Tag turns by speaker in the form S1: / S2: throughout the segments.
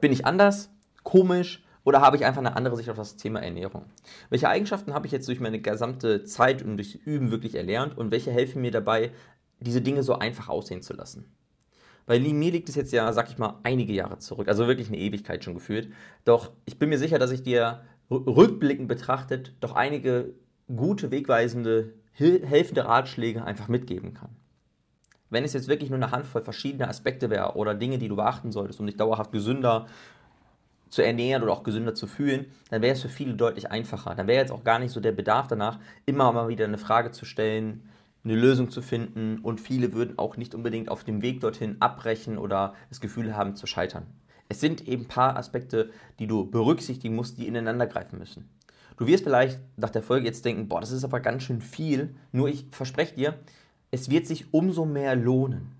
S1: Bin ich anders? Komisch? Oder habe ich einfach eine andere Sicht auf das Thema Ernährung? Welche Eigenschaften habe ich jetzt durch meine gesamte Zeit und durchs Üben wirklich erlernt und welche helfen mir dabei, diese Dinge so einfach aussehen zu lassen? Bei mir liegt es jetzt ja, sag ich mal, einige Jahre zurück, also wirklich eine Ewigkeit schon gefühlt. Doch ich bin mir sicher, dass ich dir rückblickend betrachtet doch einige gute, wegweisende, helfende Ratschläge einfach mitgeben kann. Wenn es jetzt wirklich nur eine Handvoll verschiedener Aspekte wäre oder Dinge, die du beachten solltest, um dich dauerhaft gesünder zu ernähren oder auch gesünder zu fühlen, dann wäre es für viele deutlich einfacher. Dann wäre jetzt auch gar nicht so der Bedarf danach, immer mal wieder eine Frage zu stellen, eine Lösung zu finden und viele würden auch nicht unbedingt auf dem Weg dorthin abbrechen oder das Gefühl haben zu scheitern. Es sind eben ein paar Aspekte, die du berücksichtigen musst, die ineinander greifen müssen. Du wirst vielleicht nach der Folge jetzt denken, boah, das ist aber ganz schön viel, nur ich verspreche dir, es wird sich umso mehr lohnen.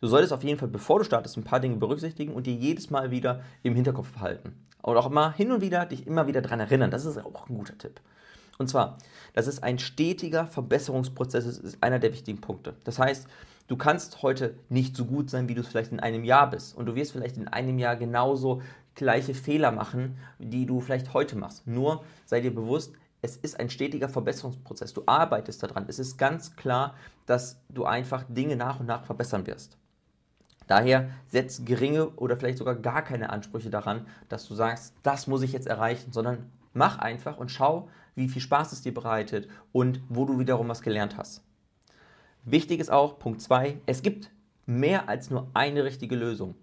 S1: Du solltest auf jeden Fall, bevor du startest, ein paar Dinge berücksichtigen und dir jedes Mal wieder im Hinterkopf behalten. Und auch mal hin und wieder dich immer wieder daran erinnern. Das ist auch ein guter Tipp. Und zwar, das ist ein stetiger Verbesserungsprozess, das ist einer der wichtigen Punkte. Das heißt, du kannst heute nicht so gut sein, wie du es vielleicht in einem Jahr bist. Und du wirst vielleicht in einem Jahr genauso gleiche Fehler machen, die du vielleicht heute machst. Nur sei dir bewusst, es ist ein stetiger Verbesserungsprozess. Du arbeitest daran. Es ist ganz klar, dass du einfach Dinge nach und nach verbessern wirst. Daher setz geringe oder vielleicht sogar gar keine Ansprüche daran, dass du sagst, das muss ich jetzt erreichen, sondern mach einfach und schau, wie viel Spaß es dir bereitet und wo du wiederum was gelernt hast. Wichtig ist auch, Punkt 2, es gibt mehr als nur eine richtige Lösung.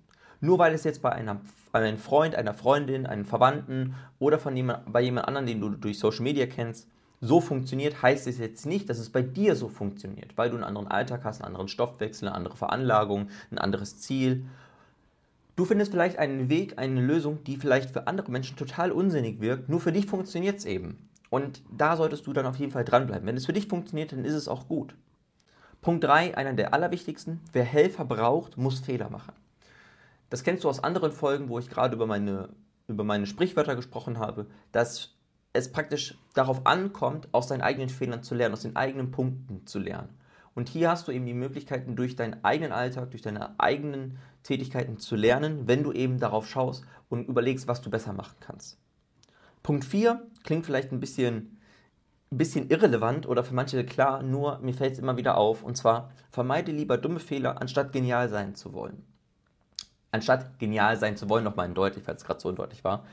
S1: Nur weil es jetzt bei, einer, bei einem Freund, einer Freundin, einem Verwandten oder von jemand, bei jemand anderem, den du durch Social Media kennst, so funktioniert, heißt es jetzt nicht, dass es bei dir so funktioniert, weil du einen anderen Alltag hast, einen anderen Stoffwechsel, eine andere Veranlagung, ein anderes Ziel. Du findest vielleicht einen Weg, eine Lösung, die vielleicht für andere Menschen total unsinnig wirkt, nur für dich funktioniert es eben. Und da solltest du dann auf jeden Fall dranbleiben. Wenn es für dich funktioniert, dann ist es auch gut. Punkt 3, einer der allerwichtigsten. Wer Helfer braucht, muss Fehler machen. Das kennst du aus anderen Folgen, wo ich gerade über meine, über meine Sprichwörter gesprochen habe, dass es praktisch darauf ankommt, aus seinen eigenen Fehlern zu lernen, aus den eigenen Punkten zu lernen. Und hier hast du eben die Möglichkeiten, durch deinen eigenen Alltag, durch deine eigenen Tätigkeiten zu lernen, wenn du eben darauf schaust und überlegst, was du besser machen kannst. Punkt 4 klingt vielleicht ein bisschen, ein bisschen irrelevant oder für manche klar, nur mir fällt es immer wieder auf. Und zwar, vermeide lieber dumme Fehler, anstatt genial sein zu wollen. Anstatt genial sein zu wollen, nochmal in deutlich, weil es gerade so undeutlich war.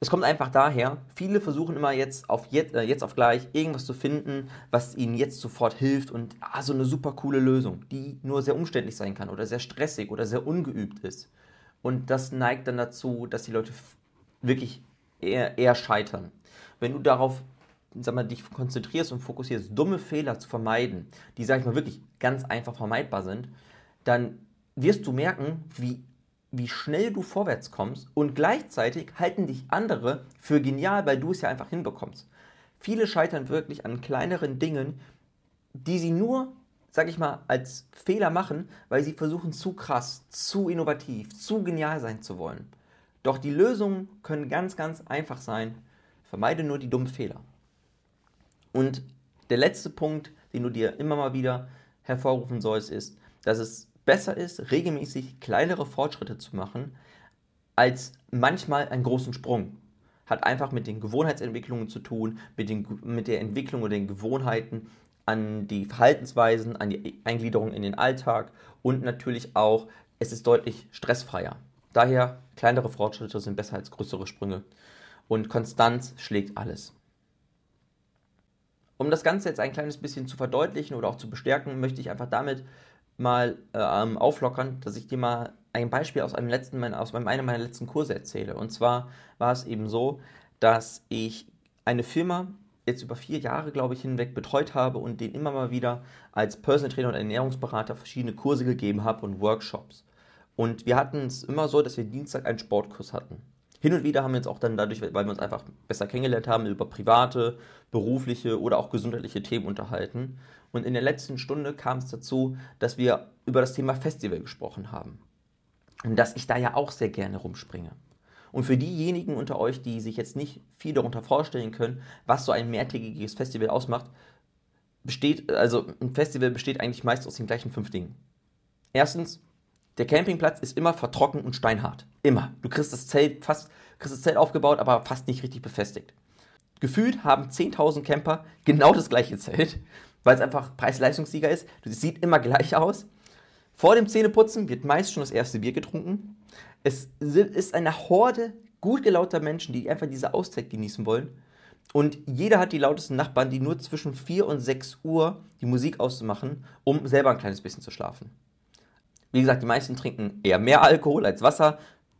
S1: Es kommt einfach daher, viele versuchen immer jetzt auf, jetzt, äh, jetzt auf gleich irgendwas zu finden, was ihnen jetzt sofort hilft und ah, so eine super coole Lösung, die nur sehr umständlich sein kann oder sehr stressig oder sehr ungeübt ist. Und das neigt dann dazu, dass die Leute wirklich eher, eher scheitern. Wenn du darauf sag mal, dich konzentrierst und fokussierst, dumme Fehler zu vermeiden, die, sag ich mal, wirklich ganz einfach vermeidbar sind, dann wirst du merken, wie, wie schnell du vorwärts kommst und gleichzeitig halten dich andere für genial, weil du es ja einfach hinbekommst. Viele scheitern wirklich an kleineren Dingen, die sie nur, sag ich mal, als Fehler machen, weil sie versuchen, zu krass, zu innovativ, zu genial sein zu wollen. Doch die Lösungen können ganz, ganz einfach sein. Vermeide nur die dummen Fehler. Und der letzte Punkt, den du dir immer mal wieder hervorrufen sollst, ist, dass es besser ist, regelmäßig kleinere Fortschritte zu machen, als manchmal einen großen Sprung. Hat einfach mit den Gewohnheitsentwicklungen zu tun, mit, den, mit der Entwicklung oder den Gewohnheiten an die Verhaltensweisen, an die Eingliederung in den Alltag und natürlich auch, es ist deutlich stressfreier. Daher kleinere Fortschritte sind besser als größere Sprünge. Und Konstanz schlägt alles. Um das Ganze jetzt ein kleines bisschen zu verdeutlichen oder auch zu bestärken, möchte ich einfach damit mal ähm, auflockern, dass ich dir mal ein Beispiel aus einem letzten, aus einem, einem meiner letzten Kurse erzähle. Und zwar war es eben so, dass ich eine Firma jetzt über vier Jahre, glaube ich, hinweg betreut habe und den immer mal wieder als Personal Trainer und Ernährungsberater verschiedene Kurse gegeben habe und Workshops. Und wir hatten es immer so, dass wir Dienstag einen Sportkurs hatten. Hin und wieder haben wir uns auch dann dadurch, weil wir uns einfach besser kennengelernt haben, über private, berufliche oder auch gesundheitliche Themen unterhalten. Und in der letzten Stunde kam es dazu, dass wir über das Thema Festival gesprochen haben. Und dass ich da ja auch sehr gerne rumspringe. Und für diejenigen unter euch, die sich jetzt nicht viel darunter vorstellen können, was so ein mehrtägiges Festival ausmacht, besteht, also ein Festival besteht eigentlich meist aus den gleichen fünf Dingen. Erstens Der Campingplatz ist immer vertrocknet und steinhart. Immer. Du kriegst das Zelt fast, kriegst das Zelt aufgebaut, aber fast nicht richtig befestigt. Gefühlt haben 10.000 Camper genau das gleiche Zelt, weil es einfach Preis-Leistungssieger ist. Es sieht immer gleich aus. Vor dem Zähneputzen wird meist schon das erste Bier getrunken. Es ist eine Horde gut gelauter Menschen, die einfach diese Auszeit genießen wollen. Und jeder hat die lautesten Nachbarn, die nur zwischen 4 und 6 Uhr die Musik auszumachen, um selber ein kleines bisschen zu schlafen. Wie gesagt, die meisten trinken eher mehr Alkohol als Wasser,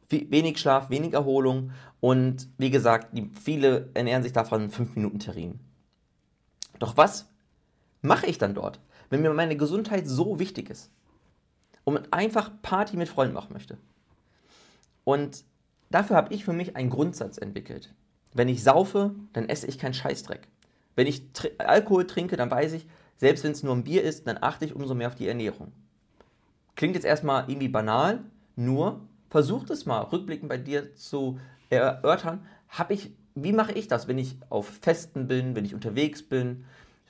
S1: wenig Schlaf, wenig Erholung und wie gesagt, die, viele ernähren sich davon 5 Minuten Terrin. Doch was mache ich dann dort, wenn mir meine Gesundheit so wichtig ist und einfach Party mit Freunden machen möchte? Und dafür habe ich für mich einen Grundsatz entwickelt. Wenn ich saufe, dann esse ich keinen Scheißdreck. Wenn ich Alkohol trinke, dann weiß ich, selbst wenn es nur ein Bier ist, dann achte ich umso mehr auf die Ernährung. Klingt jetzt erstmal irgendwie banal, nur versucht es mal rückblickend bei dir zu erörtern, habe ich, wie mache ich das, wenn ich auf Festen bin, wenn ich unterwegs bin?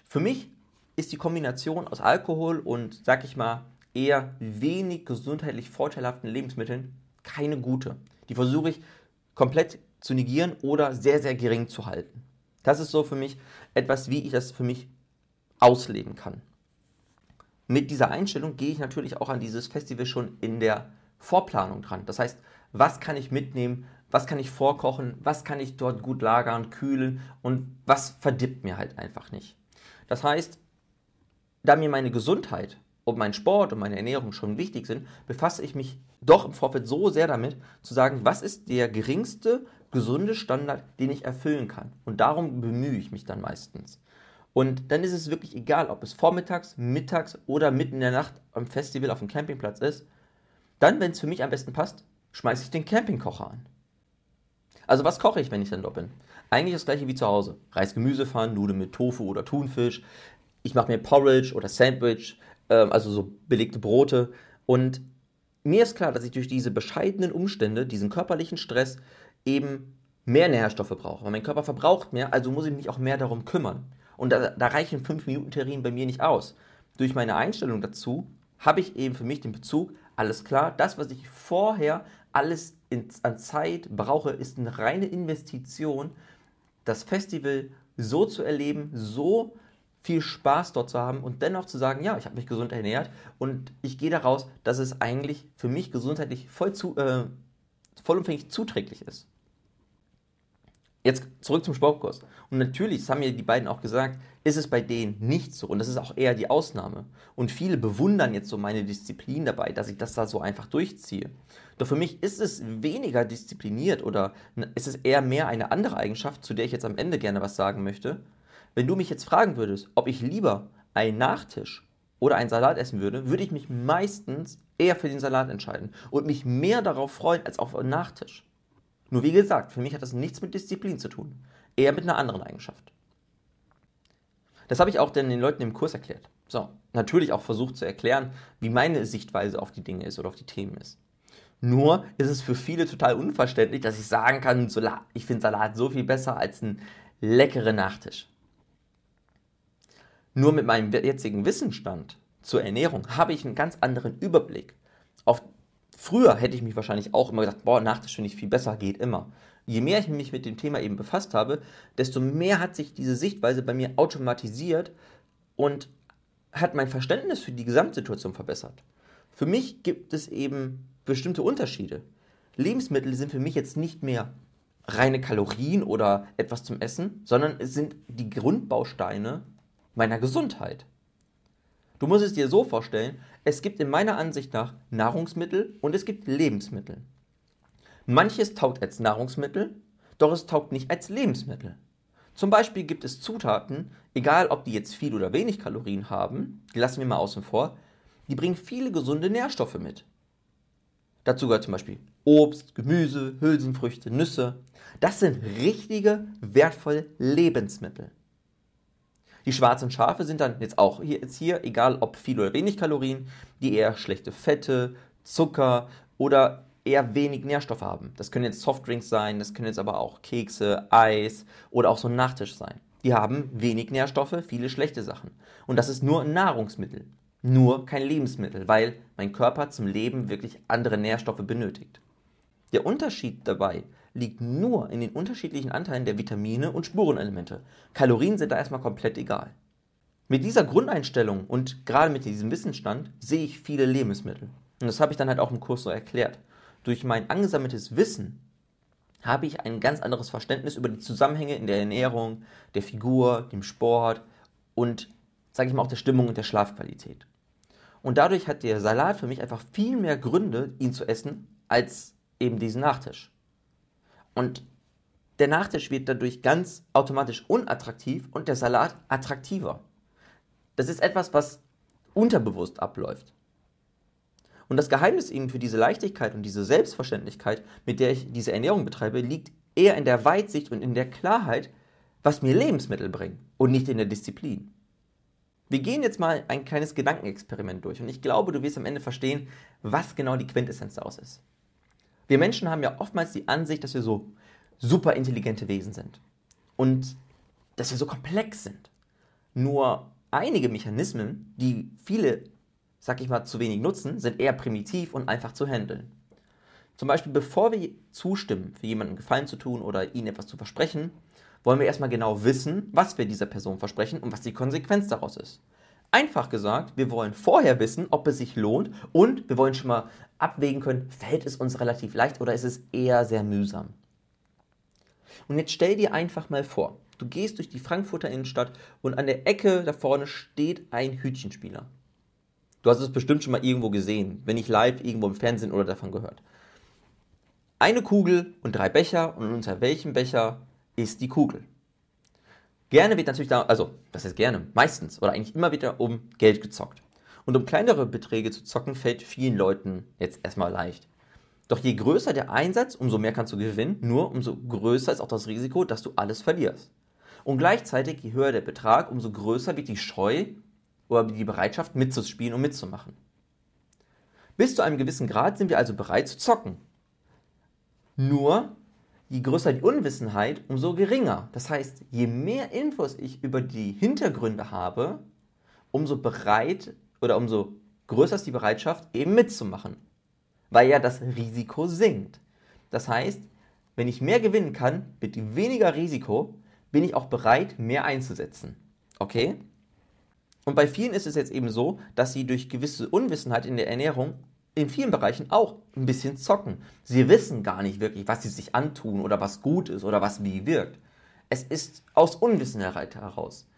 S1: Für mich ist die Kombination aus Alkohol und, sag ich mal, eher wenig gesundheitlich vorteilhaften Lebensmitteln keine gute. Die versuche ich komplett zu negieren oder sehr, sehr gering zu halten. Das ist so für mich etwas, wie ich das für mich ausleben kann. Mit dieser Einstellung gehe ich natürlich auch an dieses Festival schon in der Vorplanung dran. Das heißt, was kann ich mitnehmen, was kann ich vorkochen, was kann ich dort gut lagern, kühlen und was verdippt mir halt einfach nicht. Das heißt, da mir meine Gesundheit und mein Sport und meine Ernährung schon wichtig sind, befasse ich mich doch im Vorfeld so sehr damit, zu sagen, was ist der geringste gesunde Standard, den ich erfüllen kann. Und darum bemühe ich mich dann meistens. Und dann ist es wirklich egal, ob es vormittags, mittags oder mitten in der Nacht am Festival auf dem Campingplatz ist. Dann, wenn es für mich am besten passt, schmeiße ich den Campingkocher an. Also was koche ich, wenn ich dann dort bin? Eigentlich das gleiche wie zu Hause. Reis, Gemüse fahren, Nudeln mit Tofu oder Thunfisch. Ich mache mir Porridge oder Sandwich, äh, also so belegte Brote. Und mir ist klar, dass ich durch diese bescheidenen Umstände, diesen körperlichen Stress, eben mehr Nährstoffe brauche. Weil mein Körper verbraucht mehr, also muss ich mich auch mehr darum kümmern. Und da, da reichen 5 Minuten Terrin bei mir nicht aus. Durch meine Einstellung dazu habe ich eben für mich den Bezug, alles klar, das, was ich vorher alles in, an Zeit brauche, ist eine reine Investition, das Festival so zu erleben, so viel Spaß dort zu haben und dennoch zu sagen, ja, ich habe mich gesund ernährt und ich gehe daraus, dass es eigentlich für mich gesundheitlich voll zu, äh, vollumfänglich zuträglich ist. Jetzt zurück zum Sportkurs. Und natürlich, das haben mir die beiden auch gesagt, ist es bei denen nicht so. Und das ist auch eher die Ausnahme. Und viele bewundern jetzt so meine Disziplin dabei, dass ich das da so einfach durchziehe. Doch für mich ist es weniger diszipliniert oder ist es eher mehr eine andere Eigenschaft, zu der ich jetzt am Ende gerne was sagen möchte. Wenn du mich jetzt fragen würdest, ob ich lieber einen Nachtisch oder einen Salat essen würde, würde ich mich meistens eher für den Salat entscheiden und mich mehr darauf freuen als auf einen Nachtisch. Nur wie gesagt, für mich hat das nichts mit Disziplin zu tun, eher mit einer anderen Eigenschaft. Das habe ich auch den Leuten im Kurs erklärt. So, natürlich auch versucht zu erklären, wie meine Sichtweise auf die Dinge ist oder auf die Themen ist. Nur ist es für viele total unverständlich, dass ich sagen kann, ich finde Salat so viel besser als ein leckerer Nachtisch. Nur mit meinem jetzigen Wissensstand zur Ernährung habe ich einen ganz anderen Überblick auf Früher hätte ich mich wahrscheinlich auch immer gedacht, boah, Nachtisch finde ich viel besser, geht immer. Je mehr ich mich mit dem Thema eben befasst habe, desto mehr hat sich diese Sichtweise bei mir automatisiert und hat mein Verständnis für die Gesamtsituation verbessert. Für mich gibt es eben bestimmte Unterschiede. Lebensmittel sind für mich jetzt nicht mehr reine Kalorien oder etwas zum Essen, sondern es sind die Grundbausteine meiner Gesundheit. Du musst es dir so vorstellen, es gibt in meiner Ansicht nach Nahrungsmittel und es gibt Lebensmittel. Manches taugt als Nahrungsmittel, doch es taugt nicht als Lebensmittel. Zum Beispiel gibt es Zutaten, egal ob die jetzt viel oder wenig Kalorien haben, die lassen wir mal außen vor, die bringen viele gesunde Nährstoffe mit. Dazu gehört zum Beispiel Obst, Gemüse, Hülsenfrüchte, Nüsse. Das sind richtige, wertvolle Lebensmittel. Die schwarzen Schafe sind dann jetzt auch hier, jetzt hier, egal ob viel oder wenig Kalorien, die eher schlechte Fette, Zucker oder eher wenig Nährstoffe haben. Das können jetzt Softdrinks sein, das können jetzt aber auch Kekse, Eis oder auch so ein Nachtisch sein. Die haben wenig Nährstoffe, viele schlechte Sachen. Und das ist nur ein Nahrungsmittel. nur kein Lebensmittel, weil mein Körper zum Leben wirklich andere Nährstoffe benötigt. Der Unterschied dabei liegt nur in den unterschiedlichen Anteilen der Vitamine und Spurenelemente. Kalorien sind da erstmal komplett egal. Mit dieser Grundeinstellung und gerade mit diesem Wissensstand sehe ich viele Lebensmittel. Und das habe ich dann halt auch im Kurs so erklärt. Durch mein angesammeltes Wissen habe ich ein ganz anderes Verständnis über die Zusammenhänge in der Ernährung, der Figur, dem Sport und, sage ich mal, auch der Stimmung und der Schlafqualität. Und dadurch hat der Salat für mich einfach viel mehr Gründe, ihn zu essen, als eben diesen Nachtisch. Und der Nachtisch wird dadurch ganz automatisch unattraktiv und der Salat attraktiver. Das ist etwas, was unterbewusst abläuft. Und das Geheimnis eben für diese Leichtigkeit und diese Selbstverständlichkeit, mit der ich diese Ernährung betreibe, liegt eher in der Weitsicht und in der Klarheit, was mir Lebensmittel bringen und nicht in der Disziplin. Wir gehen jetzt mal ein kleines Gedankenexperiment durch und ich glaube, du wirst am Ende verstehen, was genau die Quintessenz daraus ist. Wir Menschen haben ja oftmals die Ansicht, dass wir so super intelligente Wesen sind und dass wir so komplex sind. Nur einige Mechanismen, die viele, sag ich mal, zu wenig nutzen, sind eher primitiv und einfach zu handeln. Zum Beispiel, bevor wir zustimmen, für jemanden Gefallen zu tun oder ihnen etwas zu versprechen, wollen wir erstmal genau wissen, was wir dieser Person versprechen und was die Konsequenz daraus ist. Einfach gesagt, wir wollen vorher wissen, ob es sich lohnt und wir wollen schon mal abwägen können, fällt es uns relativ leicht oder ist es eher sehr mühsam. Und jetzt stell dir einfach mal vor, du gehst durch die Frankfurter Innenstadt und an der Ecke da vorne steht ein Hütchenspieler. Du hast es bestimmt schon mal irgendwo gesehen, wenn nicht live irgendwo im Fernsehen oder davon gehört. Eine Kugel und drei Becher und unter welchem Becher ist die Kugel? Gerne wird natürlich da, also, das heißt gerne, meistens oder eigentlich immer wieder um Geld gezockt. Und um kleinere Beträge zu zocken, fällt vielen Leuten jetzt erstmal leicht. Doch je größer der Einsatz, umso mehr kannst du gewinnen, nur umso größer ist auch das Risiko, dass du alles verlierst. Und gleichzeitig, je höher der Betrag, umso größer wird die Scheu oder die Bereitschaft mitzuspielen und mitzumachen. Bis zu einem gewissen Grad sind wir also bereit zu zocken. Nur je größer die Unwissenheit, umso geringer. Das heißt, je mehr Infos ich über die Hintergründe habe, umso bereit oder umso größer ist die Bereitschaft, eben mitzumachen. Weil ja das Risiko sinkt. Das heißt, wenn ich mehr gewinnen kann mit weniger Risiko, bin ich auch bereit, mehr einzusetzen. Okay? Und bei vielen ist es jetzt eben so, dass sie durch gewisse Unwissenheit in der Ernährung in vielen Bereichen auch ein bisschen zocken. Sie wissen gar nicht wirklich, was sie sich antun oder was gut ist oder was wie wirkt. Es ist aus Unwissenheit heraus.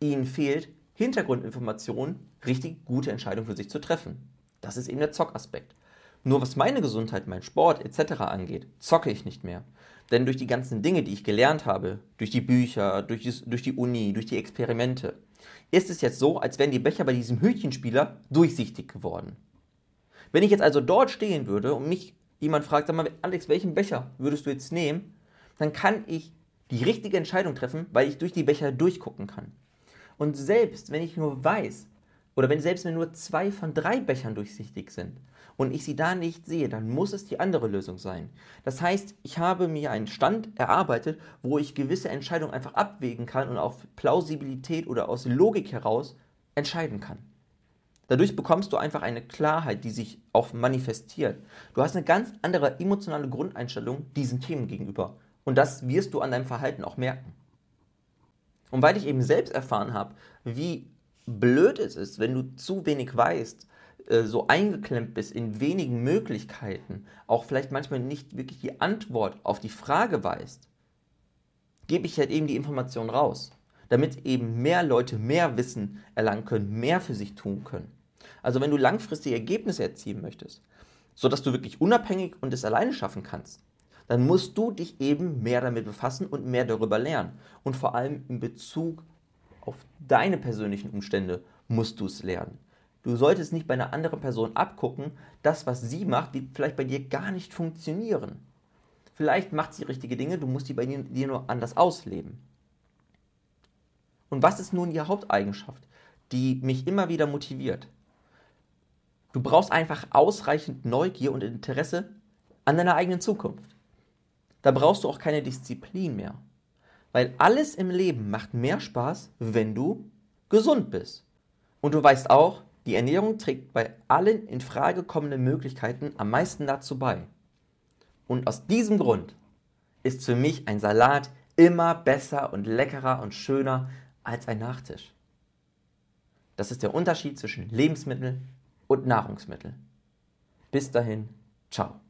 S1: Ihnen fehlt Hintergrundinformationen, richtig gute Entscheidungen für sich zu treffen. Das ist eben der Zockaspekt. Nur was meine Gesundheit, mein Sport etc. angeht, zocke ich nicht mehr. Denn durch die ganzen Dinge, die ich gelernt habe, durch die Bücher, durch die, durch die Uni, durch die Experimente, ist es jetzt so, als wären die Becher bei diesem Hütchenspieler durchsichtig geworden. Wenn ich jetzt also dort stehen würde und mich jemand fragt, sag mal, Alex, welchen Becher würdest du jetzt nehmen? Dann kann ich die richtige Entscheidung treffen, weil ich durch die Becher durchgucken kann. Und selbst wenn ich nur weiß, oder wenn selbst wenn nur zwei von drei Bechern durchsichtig sind und ich sie da nicht sehe, dann muss es die andere Lösung sein. Das heißt, ich habe mir einen Stand erarbeitet, wo ich gewisse Entscheidungen einfach abwägen kann und auf Plausibilität oder aus Logik heraus entscheiden kann. Dadurch bekommst du einfach eine Klarheit, die sich auch manifestiert. Du hast eine ganz andere emotionale Grundeinstellung diesen Themen gegenüber. Und das wirst du an deinem Verhalten auch merken. Und weil ich eben selbst erfahren habe, wie blöd es ist, wenn du zu wenig weißt, äh, so eingeklemmt bist in wenigen Möglichkeiten, auch vielleicht manchmal nicht wirklich die Antwort auf die Frage weißt, gebe ich halt eben die Information raus, damit eben mehr Leute mehr Wissen erlangen können, mehr für sich tun können. Also wenn du langfristige Ergebnisse erzielen möchtest, sodass du wirklich unabhängig und es alleine schaffen kannst, dann musst du dich eben mehr damit befassen und mehr darüber lernen. Und vor allem in Bezug auf deine persönlichen Umstände musst du es lernen. Du solltest nicht bei einer anderen Person abgucken, das, was sie macht, wird vielleicht bei dir gar nicht funktionieren. Vielleicht macht sie richtige Dinge, du musst die bei dir nur anders ausleben. Und was ist nun die Haupteigenschaft, die mich immer wieder motiviert? Du brauchst einfach ausreichend Neugier und Interesse an deiner eigenen Zukunft. Da brauchst du auch keine Disziplin mehr. Weil alles im Leben macht mehr Spaß, wenn du gesund bist. Und du weißt auch, Die Ernährung trägt bei allen in Frage kommenden Möglichkeiten am meisten dazu bei. Und aus diesem Grund ist für mich ein Salat immer besser und leckerer und schöner als ein Nachtisch. Das ist der Unterschied zwischen Lebensmittel und Nahrungsmittel. Bis dahin, ciao.